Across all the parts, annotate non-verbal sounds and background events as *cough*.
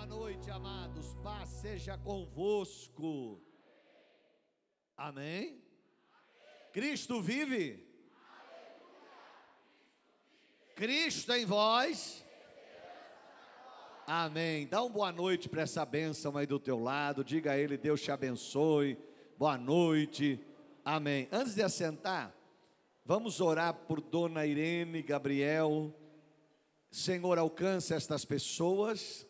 Boa noite, amados. Paz seja convosco. Amém? Cristo vive? Cristo em vós? Amém. Dá uma boa noite para essa bênção aí do teu lado. Diga a ele, Deus te abençoe. Boa noite. Amém. Antes de assentar, vamos orar por Dona Irene, Gabriel. Senhor, alcança estas pessoas.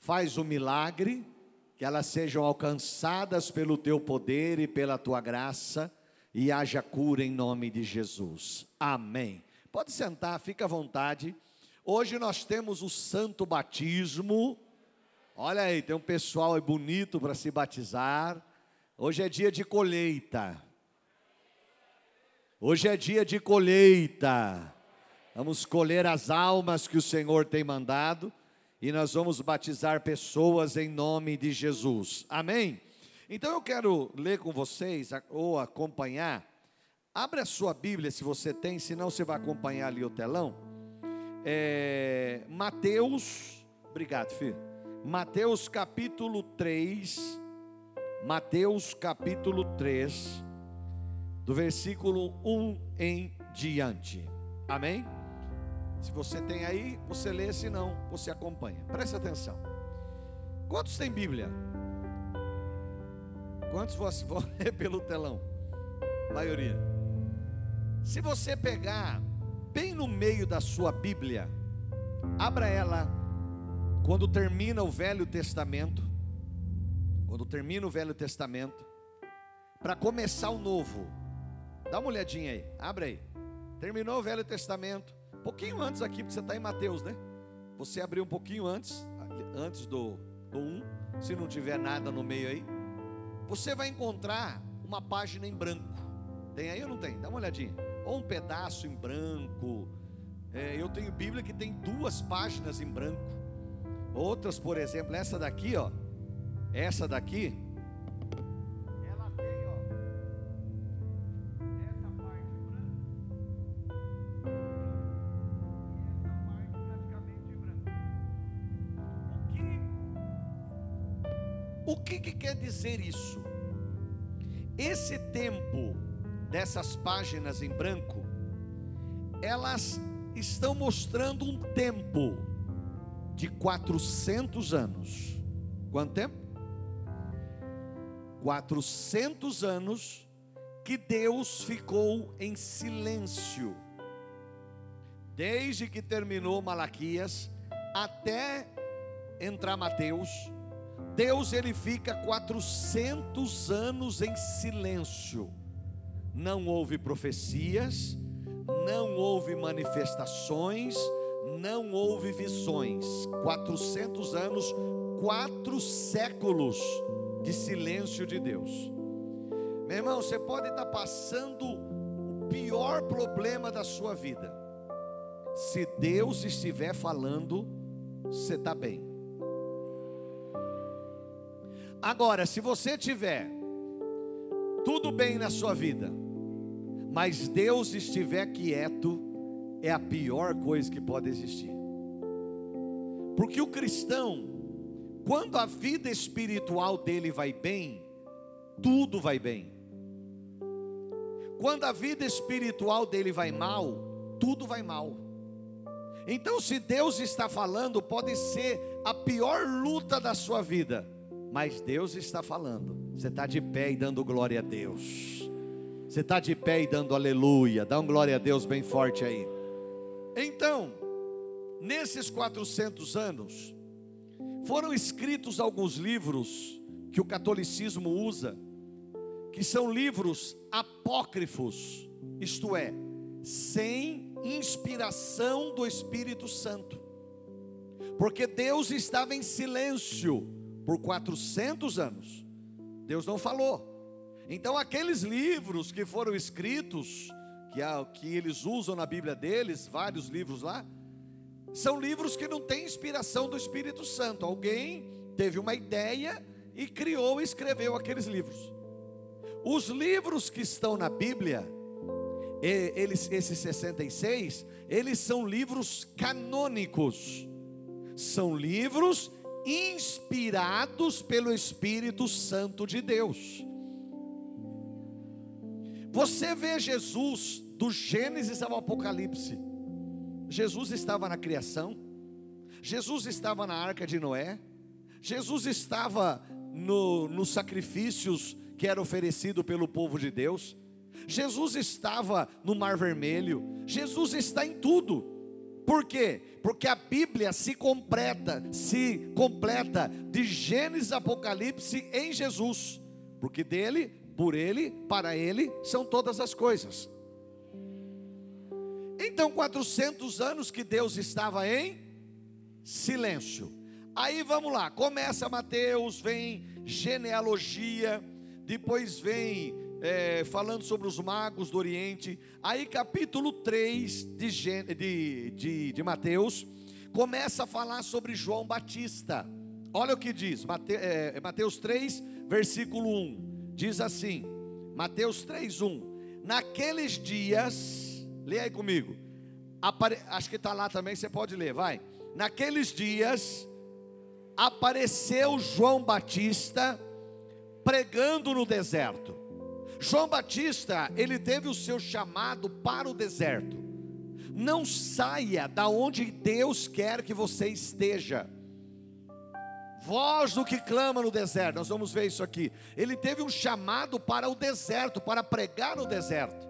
Faz o milagre, que elas sejam alcançadas pelo teu poder e pela tua graça e haja cura em nome de Jesus. Amém. Pode sentar, fica à vontade. Hoje nós temos o santo batismo. Olha aí, tem um pessoal aí bonito para se batizar. Hoje é dia de colheita. Hoje é dia de colheita. Vamos colher as almas que o Senhor tem mandado e nós vamos batizar pessoas em nome de Jesus. Amém? Então eu quero ler com vocês ou acompanhar. Abra a sua Bíblia se você tem, senão você vai acompanhar ali o telão. É, Mateus, obrigado, filho. Mateus capítulo 3. Mateus capítulo 3, do versículo 1 em diante. Amém? Se você tem aí, você lê, se não, você acompanha. Preste atenção. Quantos tem Bíblia? Quantos *laughs* vão ler pelo telão? A maioria. Se você pegar bem no meio da sua Bíblia, abra ela quando termina o Velho Testamento, quando termina o Velho Testamento, para começar o Novo. Dá uma olhadinha aí, abre aí. Terminou o Velho Testamento, um pouquinho antes aqui, porque você está em Mateus, né? Você abriu um pouquinho antes, antes do, do 1, se não tiver nada no meio aí, você vai encontrar uma página em branco. Tem aí ou não tem? Dá uma olhadinha. Ou um pedaço em branco. É, eu tenho Bíblia que tem duas páginas em branco. Outras, por exemplo, essa daqui, ó. Essa daqui, dizer isso? Esse tempo dessas páginas em branco, elas estão mostrando um tempo de 400 anos. Quanto tempo? 400 anos que Deus ficou em silêncio. Desde que terminou Malaquias até entrar Mateus, Deus ele fica 400 anos em silêncio. Não houve profecias, não houve manifestações, não houve visões. 400 anos, quatro séculos de silêncio de Deus. Meu irmão, você pode estar passando o pior problema da sua vida. Se Deus estiver falando, você está bem. Agora, se você tiver tudo bem na sua vida, mas Deus estiver quieto, é a pior coisa que pode existir. Porque o cristão, quando a vida espiritual dele vai bem, tudo vai bem. Quando a vida espiritual dele vai mal, tudo vai mal. Então, se Deus está falando, pode ser a pior luta da sua vida, mas Deus está falando. Você está de pé e dando glória a Deus. Você está de pé e dando aleluia. Dá um glória a Deus bem forte aí. Então, nesses 400 anos, foram escritos alguns livros que o catolicismo usa, que são livros apócrifos, isto é, sem inspiração do Espírito Santo, porque Deus estava em silêncio por 400 anos, Deus não falou. Então, aqueles livros que foram escritos, que, que eles usam na Bíblia deles, vários livros lá, são livros que não têm inspiração do Espírito Santo. Alguém teve uma ideia e criou e escreveu aqueles livros. Os livros que estão na Bíblia, eles, esses 66, eles são livros canônicos, são livros inspirados pelo Espírito Santo de Deus. Você vê Jesus do Gênesis ao Apocalipse. Jesus estava na criação, Jesus estava na arca de Noé, Jesus estava no, nos sacrifícios que era oferecido pelo povo de Deus, Jesus estava no Mar Vermelho, Jesus está em tudo. Por quê? Porque a Bíblia se completa, se completa de Gênesis Apocalipse em Jesus, porque dele, por ele, para ele são todas as coisas. Então, 400 anos que Deus estava em silêncio. Aí vamos lá, começa Mateus, vem genealogia, depois vem é, falando sobre os magos do Oriente. Aí, capítulo 3 de, de, de, de Mateus, começa a falar sobre João Batista. Olha o que diz, Mate, é, Mateus 3, versículo 1. Diz assim: Mateus 3, 1. Naqueles dias, leia aí comigo. Apare, acho que está lá também, você pode ler, vai. Naqueles dias, apareceu João Batista pregando no deserto João Batista, ele teve o seu chamado para o deserto. Não saia da onde Deus quer que você esteja. Voz do que clama no deserto, nós vamos ver isso aqui. Ele teve um chamado para o deserto, para pregar no deserto.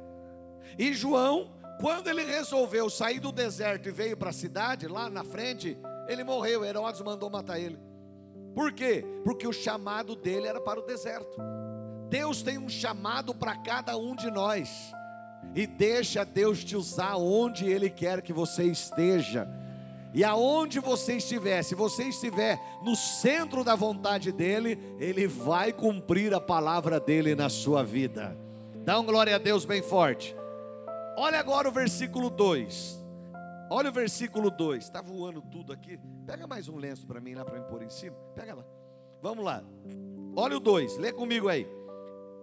E João, quando ele resolveu sair do deserto e veio para a cidade, lá na frente, ele morreu. Herodes mandou matar ele. Por quê? Porque o chamado dele era para o deserto. Deus tem um chamado para cada um de nós. E deixa Deus te usar onde Ele quer que você esteja. E aonde você estiver, se você estiver no centro da vontade dEle, Ele vai cumprir a palavra dEle na sua vida. Dá um glória a Deus bem forte. Olha agora o versículo 2. Olha o versículo 2. Está voando tudo aqui. Pega mais um lenço para mim lá para me pôr em cima. Pega lá. Vamos lá. Olha o 2. Lê comigo aí.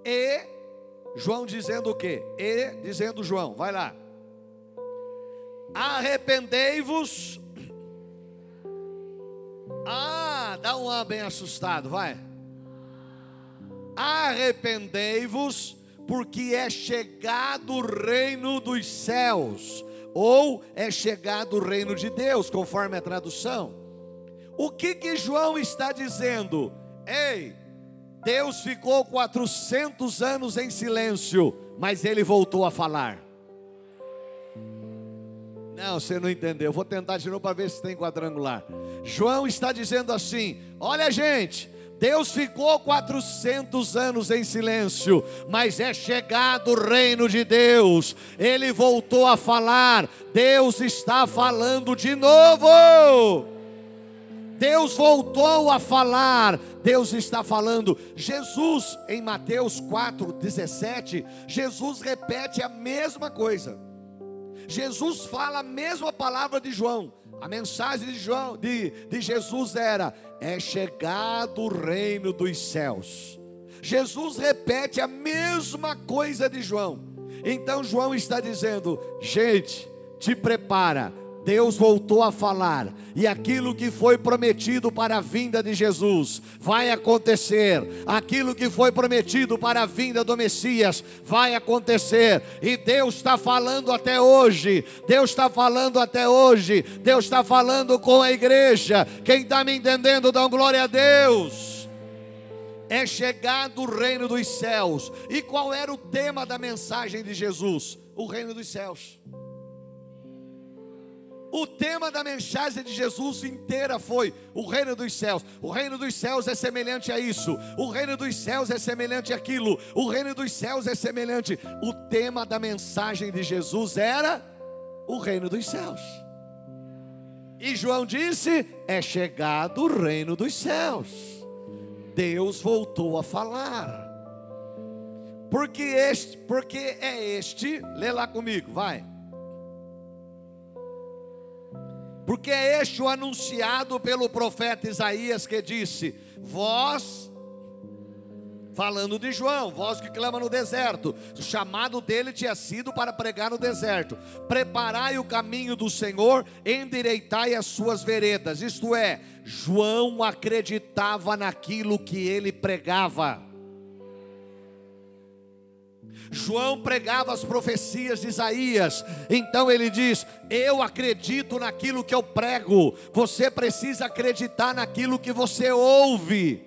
E João dizendo o quê? E dizendo João, vai lá. Arrependei-vos. Ah, dá um A bem assustado, vai. Arrependei-vos, porque é chegado o reino dos céus, ou é chegado o reino de Deus, conforme a tradução. O que que João está dizendo? Ei, Deus ficou 400 anos em silêncio, mas ele voltou a falar. Não, você não entendeu. Vou tentar de novo para ver se tem quadrangular. João está dizendo assim: Olha, gente, Deus ficou 400 anos em silêncio, mas é chegado o reino de Deus. Ele voltou a falar. Deus está falando de novo. Deus voltou a falar, Deus está falando. Jesus, em Mateus 4, 17, Jesus repete a mesma coisa. Jesus fala a mesma palavra de João. A mensagem de João, de, de Jesus era: é chegado o reino dos céus. Jesus repete a mesma coisa de João. Então João está dizendo: gente, te prepara Deus voltou a falar, e aquilo que foi prometido para a vinda de Jesus vai acontecer, aquilo que foi prometido para a vinda do Messias vai acontecer, e Deus está falando até hoje, Deus está falando até hoje, Deus está falando com a igreja. Quem está me entendendo, dá glória a Deus. É chegado o reino dos céus, e qual era o tema da mensagem de Jesus? O reino dos céus. O tema da mensagem de Jesus inteira foi o reino dos céus. O reino dos céus é semelhante a isso. O reino dos céus é semelhante àquilo. O reino dos céus é semelhante. O tema da mensagem de Jesus era o reino dos céus. E João disse: é chegado o reino dos céus. Deus voltou a falar. Porque este, porque é este, lê lá comigo, vai porque é este o anunciado pelo profeta Isaías que disse: Vós falando de João, voz que clama no deserto. O chamado dele tinha sido para pregar no deserto. Preparai o caminho do Senhor, endireitai as suas veredas. Isto é, João acreditava naquilo que ele pregava. João pregava as profecias de Isaías, então ele diz: Eu acredito naquilo que eu prego, você precisa acreditar naquilo que você ouve.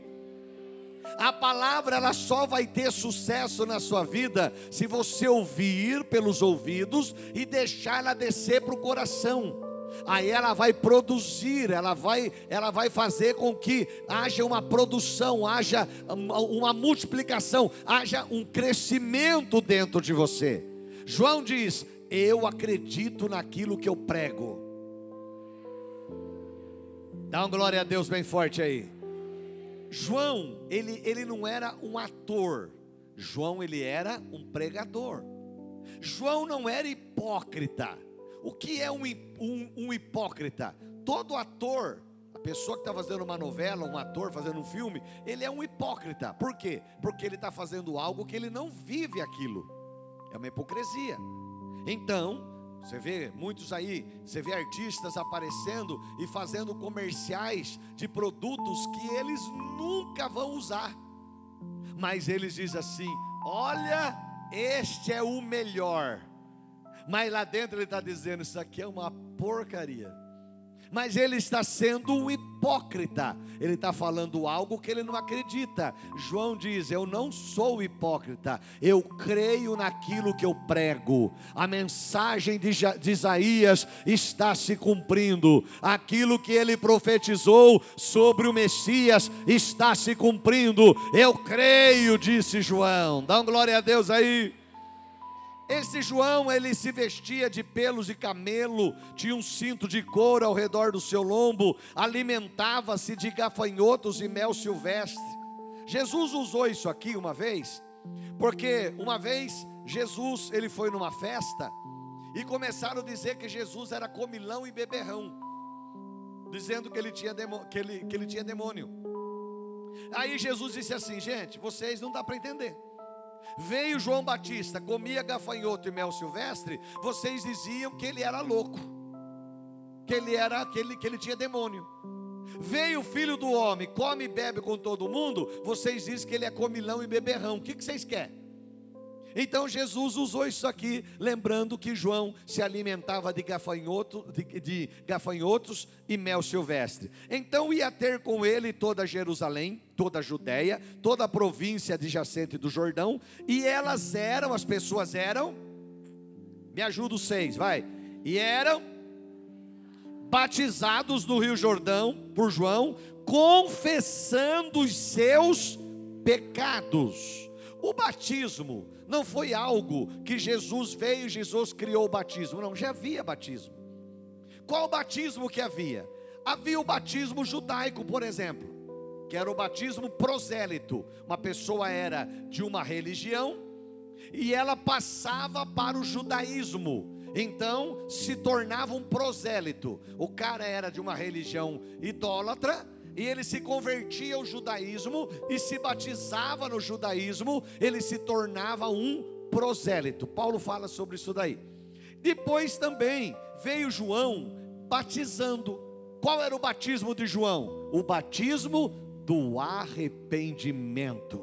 A palavra ela só vai ter sucesso na sua vida se você ouvir pelos ouvidos e deixar ela descer para o coração aí ela vai produzir, ela vai, ela vai fazer com que haja uma produção, haja uma multiplicação, haja um crescimento dentro de você. João diz: Eu acredito naquilo que eu prego. Dá uma glória a Deus bem forte aí. João, ele, ele não era um ator, João, ele era um pregador. João não era hipócrita. O que é um, um, um hipócrita? Todo ator, a pessoa que está fazendo uma novela, um ator fazendo um filme, ele é um hipócrita. Por quê? Porque ele está fazendo algo que ele não vive aquilo. É uma hipocrisia. Então, você vê muitos aí, você vê artistas aparecendo e fazendo comerciais de produtos que eles nunca vão usar. Mas eles dizem assim: olha, este é o melhor. Mas lá dentro ele está dizendo: Isso aqui é uma porcaria. Mas ele está sendo um hipócrita. Ele está falando algo que ele não acredita. João diz: Eu não sou hipócrita. Eu creio naquilo que eu prego. A mensagem de, Isaías está se cumprindo. Aquilo que ele profetizou sobre o Messias está se cumprindo. Eu creio, disse João. Dá um glória a Deus aí. Esse João, ele se vestia de pelos de camelo, tinha um cinto de couro ao redor do seu lombo, alimentava-se de gafanhotos e mel silvestre. Jesus usou isso aqui uma vez, porque uma vez Jesus, ele foi numa festa e começaram a dizer que Jesus era comilão e beberrão, dizendo que ele tinha, que ele, que ele tinha demônio. Aí Jesus disse assim: gente, vocês não dá para entender. Veio João Batista, comia gafanhoto e mel silvestre, vocês diziam que ele era louco, que ele era que ele, que ele tinha demônio. Veio o filho do homem, come e bebe com todo mundo, vocês dizem que ele é comilão e beberrão. O que, que vocês querem? Então Jesus usou isso aqui, lembrando que João se alimentava de, gafanhoto, de, de, gafanhotos e mel silvestre. Então ia ter com ele toda Jerusalém, toda a Judéia, toda a província adjacente do Jordão, e elas eram, as pessoas eram, me ajuda os seis, vai, e eram batizados no Rio Jordão por João, confessando os seus pecados. O batismo não foi algo que Jesus veio, Jesus criou o batismo, não, já havia batismo. Qual batismo que havia? Havia o batismo judaico, por exemplo, que era o batismo prosélito. Uma pessoa era de uma religião e ela passava para o judaísmo. Então se tornava um prosélito. O cara era de uma religião idólatra e ele se convertia ao judaísmo e se batizava no judaísmo, ele se tornava um prosélito. Paulo fala sobre isso daí. Depois também veio João batizando. Qual era o batismo de João? O batismo do arrependimento.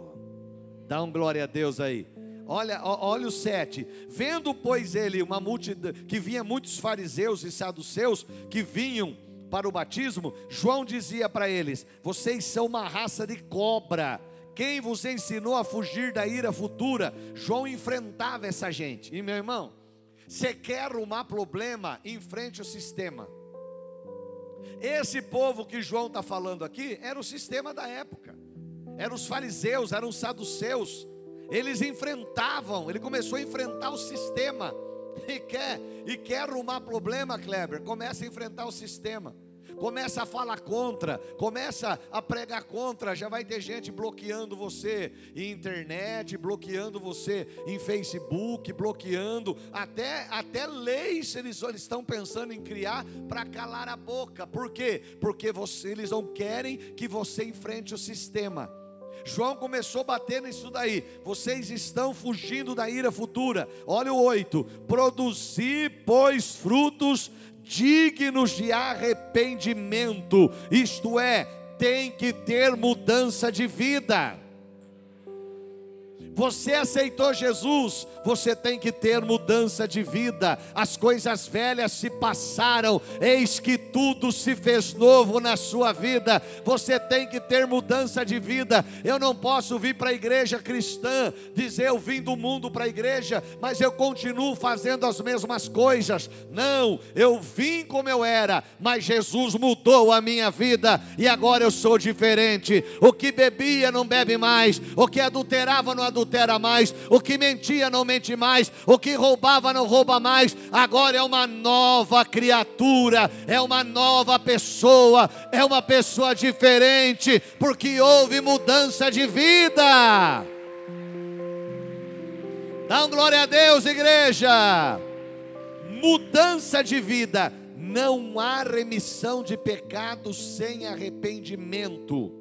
Dá um glória a Deus aí. Olha, olha o 7. Vendo, pois, ele uma multidão, que vinha muitos fariseus e saduceus que vinham para o batismo, João dizia para eles: Vocês são uma raça de cobra. Quem vos ensinou a fugir da ira futura? João enfrentava essa gente. E meu irmão, você quer arrumar problema, enfrente o sistema. Esse povo que João está falando aqui era o sistema da época. Eram os fariseus, eram os saduceus. Eles enfrentavam, ele começou a enfrentar o sistema e quer, e quer arrumar problema, Kleber, começa a enfrentar o sistema. Começa a falar contra, começa a pregar contra, já vai ter gente bloqueando você em internet, bloqueando você em Facebook, bloqueando, até, até leis eles, eles estão pensando em criar para calar a boca. Por quê? Porque você, eles não querem que você enfrente o sistema. João começou a bater nisso daí. Vocês estão fugindo da ira futura. Olha o 8: produzi, pois, frutos dignos de arrependimento, isto é, tem que ter mudança de vida. Você aceitou Jesus, você tem que ter mudança de vida. As coisas velhas se passaram, eis que tudo se fez novo na sua vida. Você tem que ter mudança de vida. Eu não posso vir para a igreja cristã, dizer eu vim do mundo para a igreja, mas eu continuo fazendo as mesmas coisas. Não, eu vim como eu era, mas Jesus mudou a minha vida e agora eu sou diferente. O que bebia não bebe mais, o que adulterava não adultera adultera mais, o que mentia não mente mais, o que roubava não rouba mais, agora é uma nova criatura, é uma nova pessoa, é uma pessoa diferente, porque houve mudança de vida. Dá um glória a Deus, igreja. Mudança de vida. Não há remissão de pecados sem arrependimento.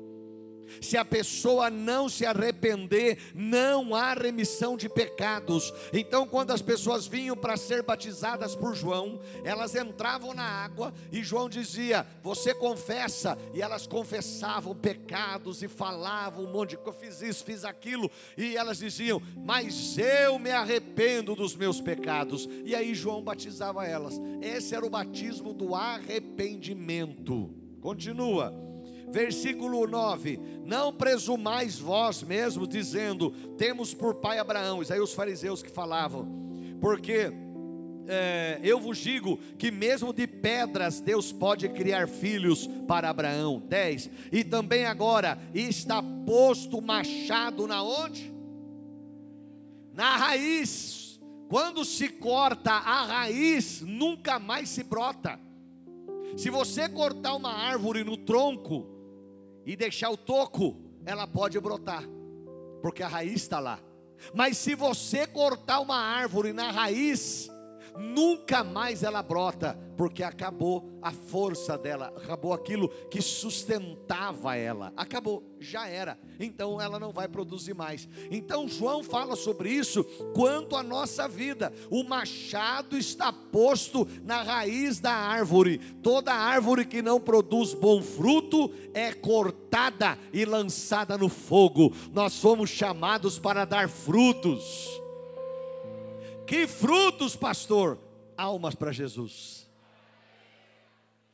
Se a pessoa não se arrepender, não há remissão de pecados. Então, quando as pessoas vinham para ser batizadas por João, elas entravam na água e João dizia: Você confessa? E elas confessavam pecados e falavam um monte de coisa. Fiz isso, fiz aquilo. E elas diziam: Mas eu me arrependo dos meus pecados. E aí João batizava elas. Esse era o batismo do arrependimento. Continua versículo 9: Não presumais vós mesmos, dizendo: Temos por pai Abraão. Isso aí os fariseus que falavam, porque é, eu vos digo que mesmo de pedras Deus pode criar filhos para Abraão. 10. E também agora está posto machado na onde? Na raiz. Quando se corta a raiz, nunca mais se brota. Se você cortar uma árvore no tronco, e deixar o toco, ela pode brotar, porque a raiz está lá. Mas se você cortar uma árvore na raiz, nunca mais ela brota, porque acabou a força dela, acabou aquilo que sustentava ela, acabou, já era, então ela não vai produzir mais. Então João fala sobre isso quanto à nossa vida, o machado está posto na raiz da árvore, toda árvore que não produz bom fruto é cortada e lançada no fogo, nós fomos chamados para dar frutos. Que frutos, pastor? Almas para Jesus.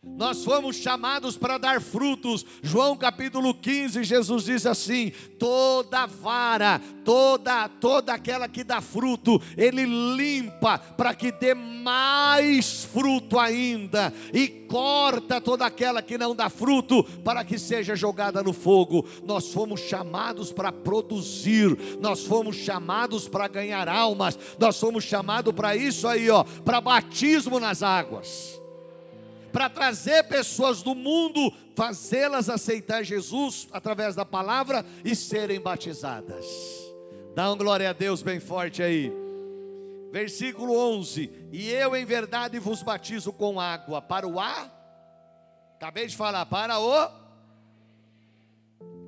Nós fomos chamados para dar frutos. João capítulo 15, Jesus diz assim: toda vara, toda toda aquela que dá fruto, ele limpa para que dê mais fruto ainda e corta toda aquela que não dá fruto para que seja jogada no fogo. Nós fomos chamados para produzir, nós fomos chamados para ganhar almas, nós fomos chamados para isso aí, ó, para batismo nas águas para trazer pessoas do mundo, fazê-las aceitar Jesus através da palavra e serem batizadas. Dá um glória a Deus bem forte aí. Versículo 11: E eu em verdade vos batizo com água para o A. Acabei de falar, para o.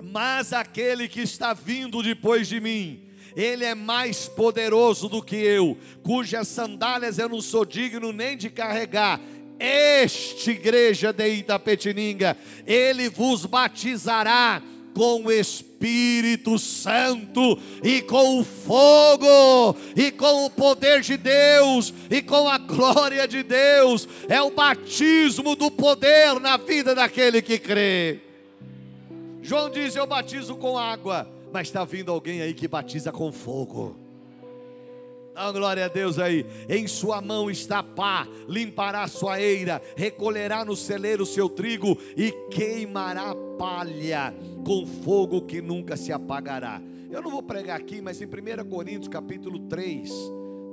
Mas aquele que está vindo depois de mim, ele é mais poderoso do que eu, cujas sandálias eu não sou digno nem de carregar este igreja de Itapetininga, ele vos batizará com o Espírito Santo e com o fogo e com o poder de Deus e com a glória de Deus. É o batismo do poder na vida daquele que crê. João diz: Eu batizo com água, mas está vindo alguém aí que batiza com fogo. Ah, glória a Deus aí. Em sua mão está pá, limpará sua eira, recolherá no celeiro seu trigo e queimará palha com fogo que nunca se apagará. Eu não vou pregar aqui, mas em 1 Coríntios capítulo 3,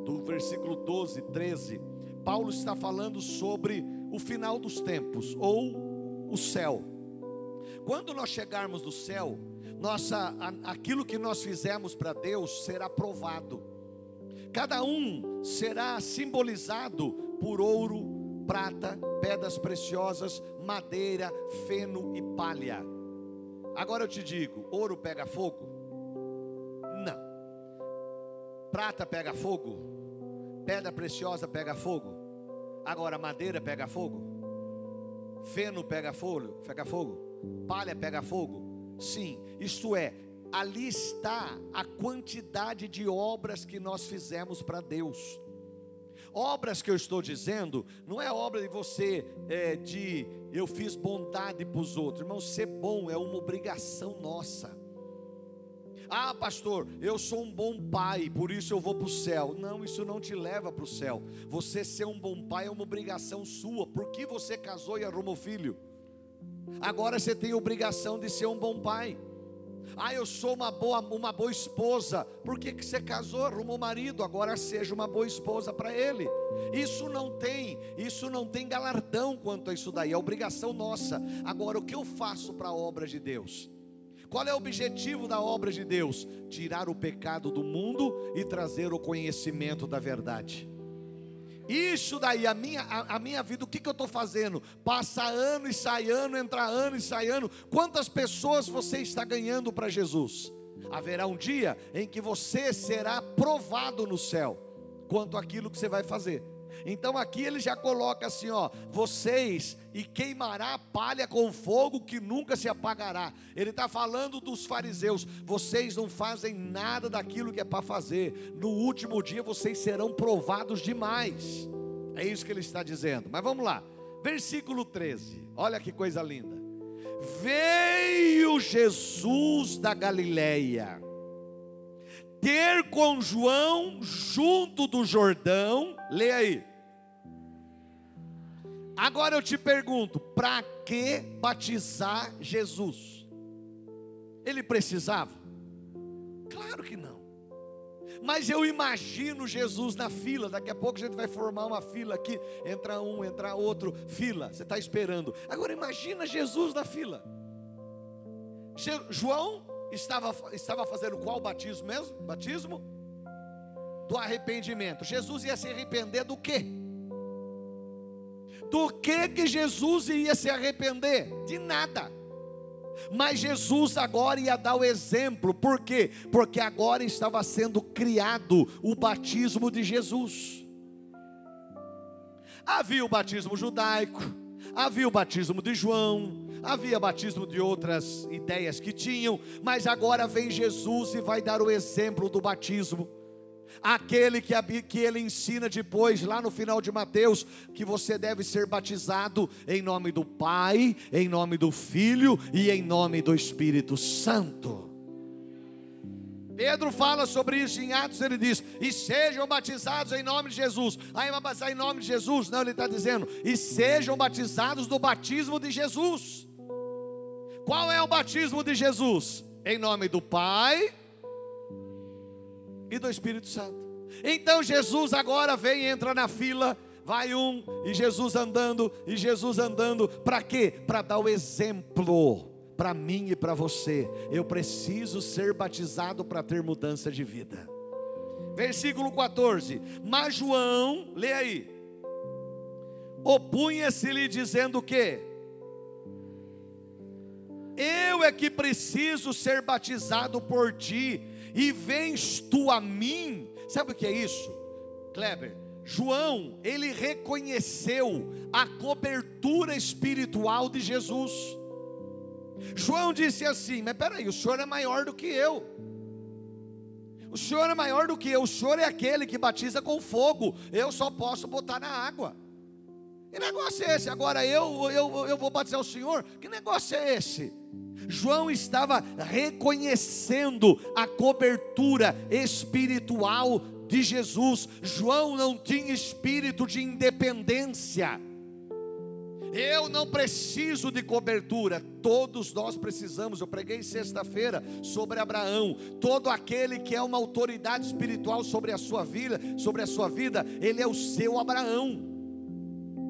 do versículo 12, 13, Paulo está falando sobre o final dos tempos ou o céu. Quando nós chegarmos no céu, nossa, aquilo que nós fizemos para Deus será provado. Cada um será simbolizado por ouro, prata, pedras preciosas, madeira, feno e palha. Agora eu te digo: ouro pega fogo? Não. Prata pega fogo? Pedra preciosa pega fogo? Agora madeira pega fogo? Feno pega fogo? Pega fogo? Palha pega fogo? Sim, isto é, ali está a quantidade de obras que nós fizemos para Deus. Obras que eu estou dizendo, não é obra de você, é, de eu fiz bondade para os outros, irmão, ser bom é uma obrigação nossa. Ah, pastor, eu sou um bom pai, por isso eu vou para o céu. Não, isso não te leva para o céu. Você ser um bom pai é uma obrigação sua. Por que você casou e arrumou filho? Agora você tem obrigação de ser um bom pai. Ah, eu sou uma boa, uma boa esposa. Por que, que você casou, arrumou marido? Agora seja uma boa esposa para ele. Isso não tem, isso não tem galardão quanto a isso daí, é obrigação nossa. Agora, o que eu faço para a obra de Deus? Qual é o objetivo da obra de Deus? Tirar o pecado do mundo e trazer o conhecimento da verdade. Isso daí, a minha, a, a minha vida, o que, que eu estou fazendo? Passa ano e sai ano, entra ano e sai ano. Quantas pessoas você está ganhando para Jesus? Haverá um dia em que você será provado no céu quanto aquilo que você vai fazer. Então aqui ele já coloca assim, ó, vocês e queimará palha com fogo que nunca se apagará. Ele está falando dos fariseus, vocês não fazem nada daquilo que é para fazer. No último dia vocês serão provados demais. É isso que ele está dizendo. Mas vamos lá. Versículo 13. Olha que coisa linda. Veio Jesus da Galileia ter com João junto do Jordão. Leia aí. Agora eu te pergunto: para que batizar Jesus? Ele precisava? Claro que não. Mas eu imagino Jesus na fila. Daqui a pouco a gente vai formar uma fila aqui. Entra um, entra outro. Fila. Você está esperando. Agora imagina Jesus na fila. João estava, estava fazendo qual batismo mesmo? Batismo? Do arrependimento. Jesus ia se arrepender do quê? Do que que Jesus ia se arrepender? De nada. Mas Jesus agora ia dar o exemplo, por quê? Porque agora estava sendo criado o batismo de Jesus. Havia o batismo judaico, havia o batismo de João, havia batismo de outras ideias que tinham, mas agora vem Jesus e vai dar o exemplo do batismo. Aquele que, que ele ensina depois, lá no final de Mateus, que você deve ser batizado em nome do Pai, em nome do Filho e em nome do Espírito Santo. Pedro fala sobre isso em Atos, ele diz: e sejam batizados em nome de Jesus. Aí vai batizar em nome de Jesus? Não, ele está dizendo: e sejam batizados do batismo de Jesus. Qual é o batismo de Jesus? Em nome do Pai e do Espírito Santo. Então Jesus agora vem, entra na fila, vai um, e Jesus andando, e Jesus andando, para quê? Para dar o exemplo para mim e para você. Eu preciso ser batizado para ter mudança de vida. Versículo 14: Mas João, lê aí, opunha-se-lhe dizendo o quê? Eu é que preciso ser batizado por ti, e vens tu a mim. Sabe o que é isso, Kleber? João, ele reconheceu a cobertura espiritual de Jesus. João disse assim: Mas peraí, o senhor é maior do que eu. O senhor é maior do que eu. O senhor é aquele que batiza com fogo. Eu só posso botar na água. Que negócio é esse? Agora eu, eu, eu vou batizar o senhor? Que negócio é esse? João estava reconhecendo a cobertura espiritual de Jesus. João não tinha espírito de independência. Eu não preciso de cobertura, todos nós precisamos. Eu preguei sexta-feira sobre Abraão. Todo aquele que é uma autoridade espiritual sobre a sua vida, sobre a sua vida, ele é o seu Abraão.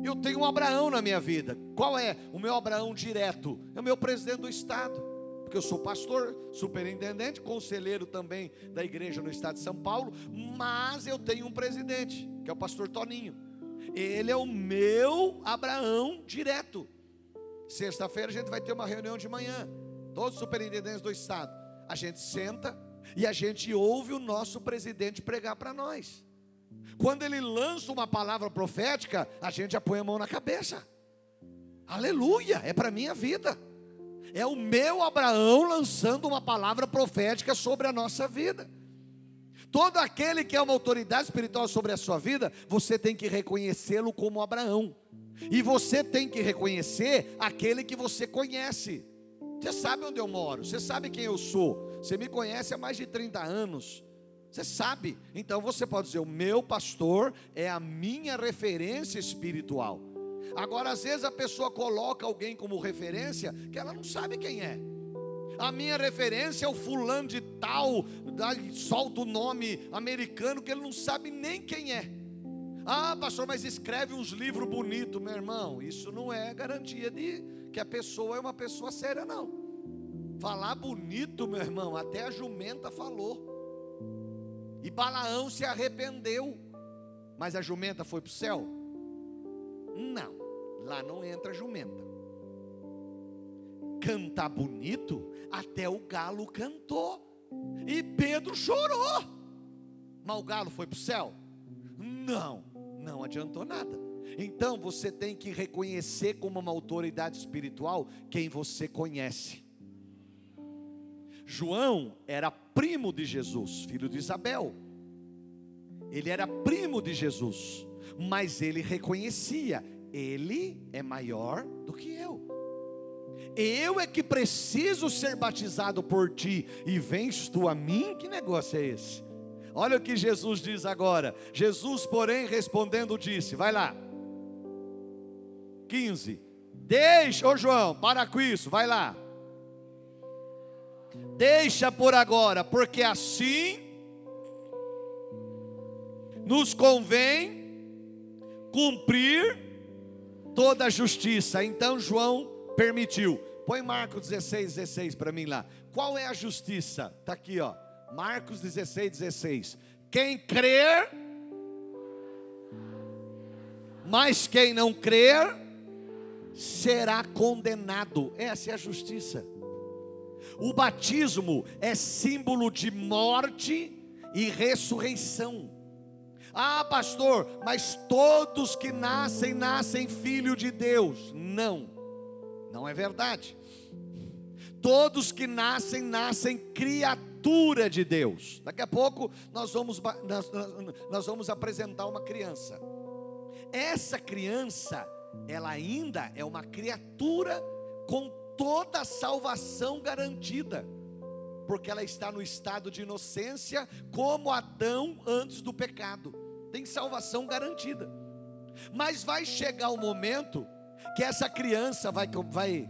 Eu tenho um Abraão na minha vida. Qual é o meu Abraão direto? É o meu presidente do estado. Porque eu sou pastor, superintendente, conselheiro também da igreja no estado de São Paulo, mas eu tenho um presidente, que é o pastor Toninho. Ele é o meu Abraão direto. Sexta-feira a gente vai ter uma reunião de manhã. todos os superintendentes do estado, a gente senta e a gente ouve o nosso presidente pregar para nós. Quando ele lança uma palavra profética, a gente já põe a mão na cabeça. Aleluia, é para minha vida. É o meu Abraão lançando uma palavra profética sobre a nossa vida. Todo aquele que é uma autoridade espiritual sobre a sua vida, você tem que reconhecê-lo como Abraão. E você tem que reconhecer aquele que você conhece. Você sabe onde eu moro, você sabe quem eu sou. Você me conhece há mais de 30 anos. Você sabe. Então você pode dizer: o meu pastor é a minha referência espiritual. Agora, às vezes a pessoa coloca alguém como referência que ela não sabe quem é. A minha referência é o fulano de tal, solta o nome americano que ele não sabe nem quem é. Ah, pastor, mas escreve uns livros bonitos, meu irmão. Isso não é garantia de que a pessoa é uma pessoa séria, não. Falar bonito, meu irmão, até a jumenta falou. E Balaão se arrependeu. Mas a jumenta foi para o céu? Não, lá não entra jumenta. Cantar bonito, até o galo cantou. E Pedro chorou. Mas o galo foi para o céu? Não, não adiantou nada. Então você tem que reconhecer como uma autoridade espiritual quem você conhece. João era primo de Jesus, filho de Isabel. Ele era primo de Jesus, mas ele reconhecia: ele é maior do que eu. Eu é que preciso ser batizado por ti, e vens tu a mim? Que negócio é esse? Olha o que Jesus diz agora. Jesus, porém, respondendo, disse: Vai lá. 15. Deixa, ô João, para com isso, vai lá. Deixa por agora, porque assim nos convém cumprir toda a justiça. Então João permitiu. Põe Marcos 16, 16 para mim lá. Qual é a justiça? Está aqui, ó. Marcos 16, 16. Quem crer, mas quem não crer, será condenado. Essa é a justiça. O batismo é símbolo de morte e ressurreição. Ah, pastor, mas todos que nascem, nascem filho de Deus. Não, não é verdade. Todos que nascem, nascem criatura de Deus. Daqui a pouco nós vamos, nós, nós vamos apresentar uma criança. Essa criança, ela ainda é uma criatura com toda a salvação garantida, porque ela está no estado de inocência, como Adão antes do pecado, tem salvação garantida. Mas vai chegar o momento que essa criança vai, vai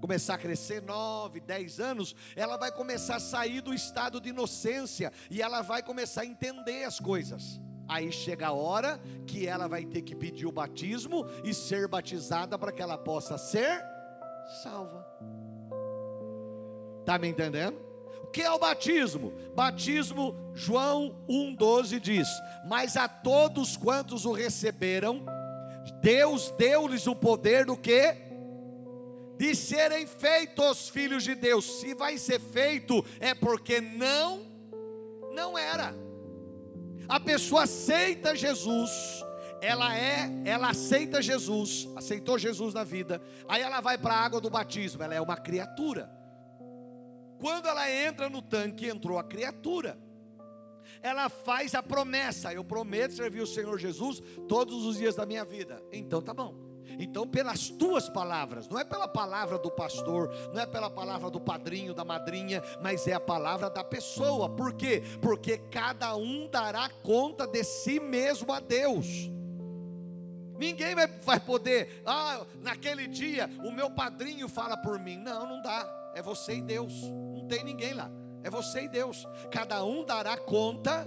começar a crescer, 9, 10 anos, ela vai começar a sair do estado de inocência e ela vai começar a entender as coisas. Aí chega a hora que ela vai ter que pedir o batismo e ser batizada para que ela possa ser salva. Está me entendendo? O que é o batismo? Batismo, João 1,12 diz: Mas a todos quantos o receberam, Deus deu-lhes o poder do que? De serem feitos filhos de Deus. Se vai ser feito, é porque não, não era. A pessoa aceita Jesus, ela é, ela aceita Jesus, aceitou Jesus na vida, aí ela vai para a água do batismo, ela é uma criatura. Quando ela entra no tanque, entrou a criatura. Ela faz a promessa: eu prometo servir o Senhor Jesus todos os dias da minha vida. Então tá bom. Então, pelas tuas palavras, não é pela palavra do pastor, não é pela palavra do padrinho, da madrinha, mas é a palavra da pessoa. Por quê? Porque cada um dará conta de si mesmo a Deus. Ninguém vai, vai poder, ah, naquele dia o meu padrinho fala por mim. Não, não dá. É você e Deus. Não tem ninguém lá. É você e Deus. Cada um dará conta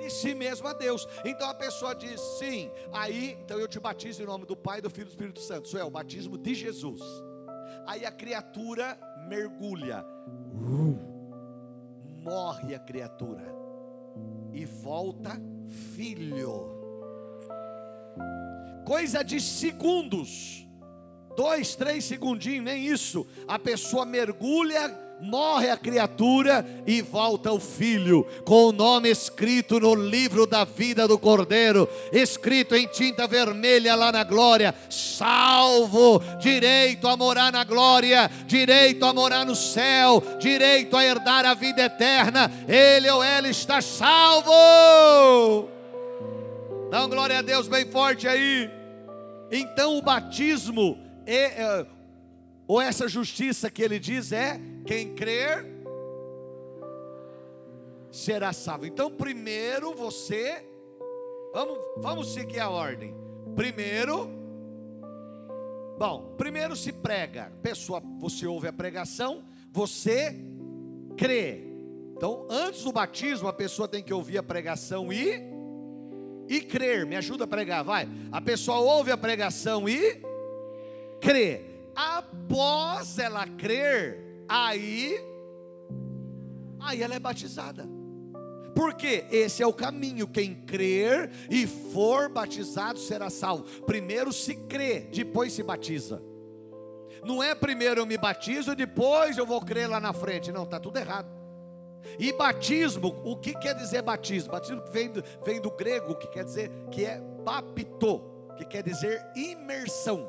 de si mesmo a Deus. Então a pessoa diz sim. Aí, então eu te batizo em nome do Pai, do Filho e do Espírito Santo. Isso é o batismo de Jesus. Aí a criatura mergulha. morre a criatura. E volta filho coisa de segundos. dois, três segundinhos, nem isso. A pessoa mergulha morre a criatura e volta o filho, com o nome escrito no livro da vida do Cordeiro, escrito em tinta vermelha lá na glória: salvo, direito a morar na glória, direito a morar no céu, direito a herdar a vida eterna. Ele ou ela está salvo. Dá um glória a Deus bem forte aí. Então o batismo é, é ou essa justiça que ele diz é: quem crer será salvo. Então, primeiro você, vamos, vamos seguir a ordem. Primeiro, bom, primeiro se prega, pessoa, você ouve a pregação, você crê. Então, antes do batismo, a pessoa tem que ouvir a pregação e e crer. Me ajuda a pregar, vai. A pessoa ouve a pregação e crê após ela crer, aí, aí ela é batizada. Porque esse é o caminho. Quem crer e for batizado será salvo. Primeiro se crê, depois se batiza. Não é primeiro eu me batizo, depois eu vou crer lá na frente. Não, está tudo errado. E batismo, o que quer dizer batismo? Batismo vem do, vem do grego, que quer dizer que é bapto, que quer dizer imersão.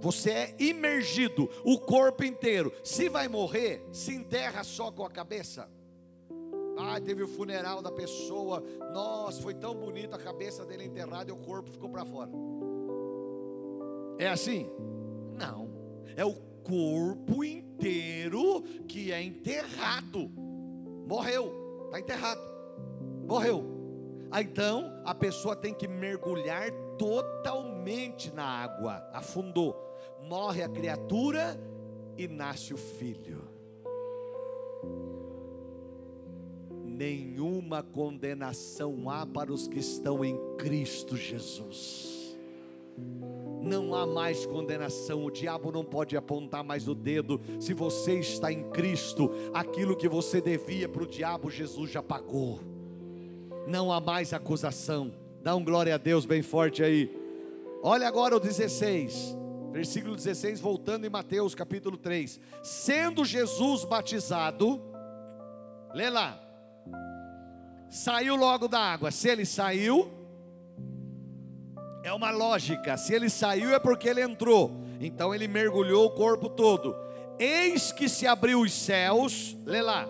Você é imergido, o corpo inteiro. Se vai morrer, se enterra só com a cabeça. Ah, teve o funeral da pessoa. Nossa, foi tão bonito a cabeça dele enterrada e o corpo ficou para fora. É assim? Não. É o corpo inteiro que é enterrado. Morreu, está enterrado. Morreu. Ah, então a pessoa tem que mergulhar totalmente na água, afundou. Morre a criatura e nasce o filho. Nenhuma condenação há para os que estão em Cristo Jesus. Não há mais condenação, o diabo não pode apontar mais o dedo. Se você está em Cristo, aquilo que você devia para o diabo, Jesus já pagou. Não há mais acusação Dá um glória a Deus bem forte aí. Olha agora o 16, versículo 16, voltando em Mateus capítulo 3. Sendo Jesus batizado, lê lá, saiu logo da água. Se ele saiu, é uma lógica. Se ele saiu, é porque ele entrou. Então ele mergulhou o corpo todo. Eis que se abriu os céus, lê lá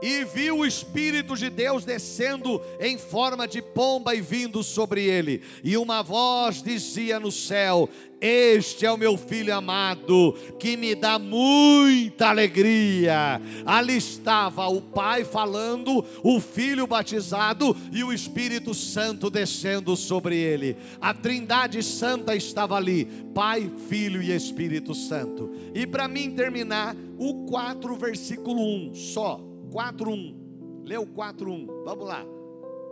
e viu o Espírito de Deus descendo em forma de pomba e vindo sobre ele, e uma voz dizia no céu: Este é o meu filho amado, que me dá muita alegria. Ali estava o Pai falando, o Filho batizado e o Espírito Santo descendo sobre ele. A Trindade Santa estava ali: Pai, Filho e Espírito Santo. E para mim terminar, o 4, versículo 1 só 4:1. Leu 4:1. Vamos lá.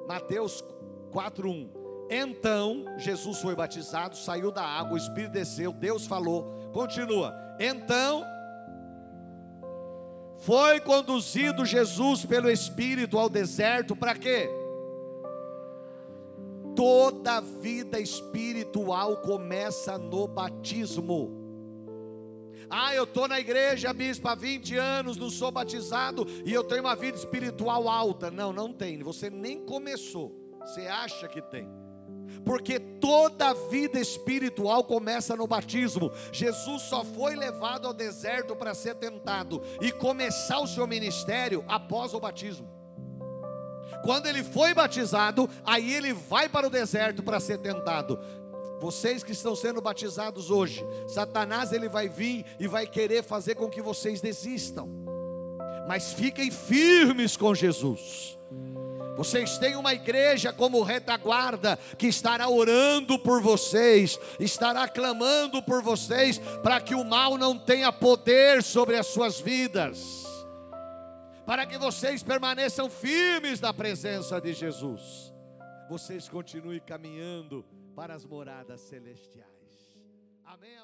Mateus 4:1. Então Jesus foi batizado, saiu da água, o Espírito desceu, Deus falou. Continua. Então foi conduzido Jesus pelo Espírito ao deserto para quê? Toda vida espiritual começa no batismo. Ah, eu estou na igreja, bispo, há 20 anos, não sou batizado e eu tenho uma vida espiritual alta. Não, não tem. Você nem começou. Você acha que tem. Porque toda a vida espiritual começa no batismo. Jesus só foi levado ao deserto para ser tentado e começar o seu ministério após o batismo. Quando ele foi batizado, aí ele vai para o deserto para ser tentado. Vocês que estão sendo batizados hoje, Satanás ele vai vir e vai querer fazer com que vocês desistam. Mas fiquem firmes com Jesus. Vocês têm uma igreja como retaguarda que estará orando por vocês, estará clamando por vocês para que o mal não tenha poder sobre as suas vidas. Para que vocês permaneçam firmes na presença de Jesus. Vocês continuem caminhando para as moradas celestiais. Amém?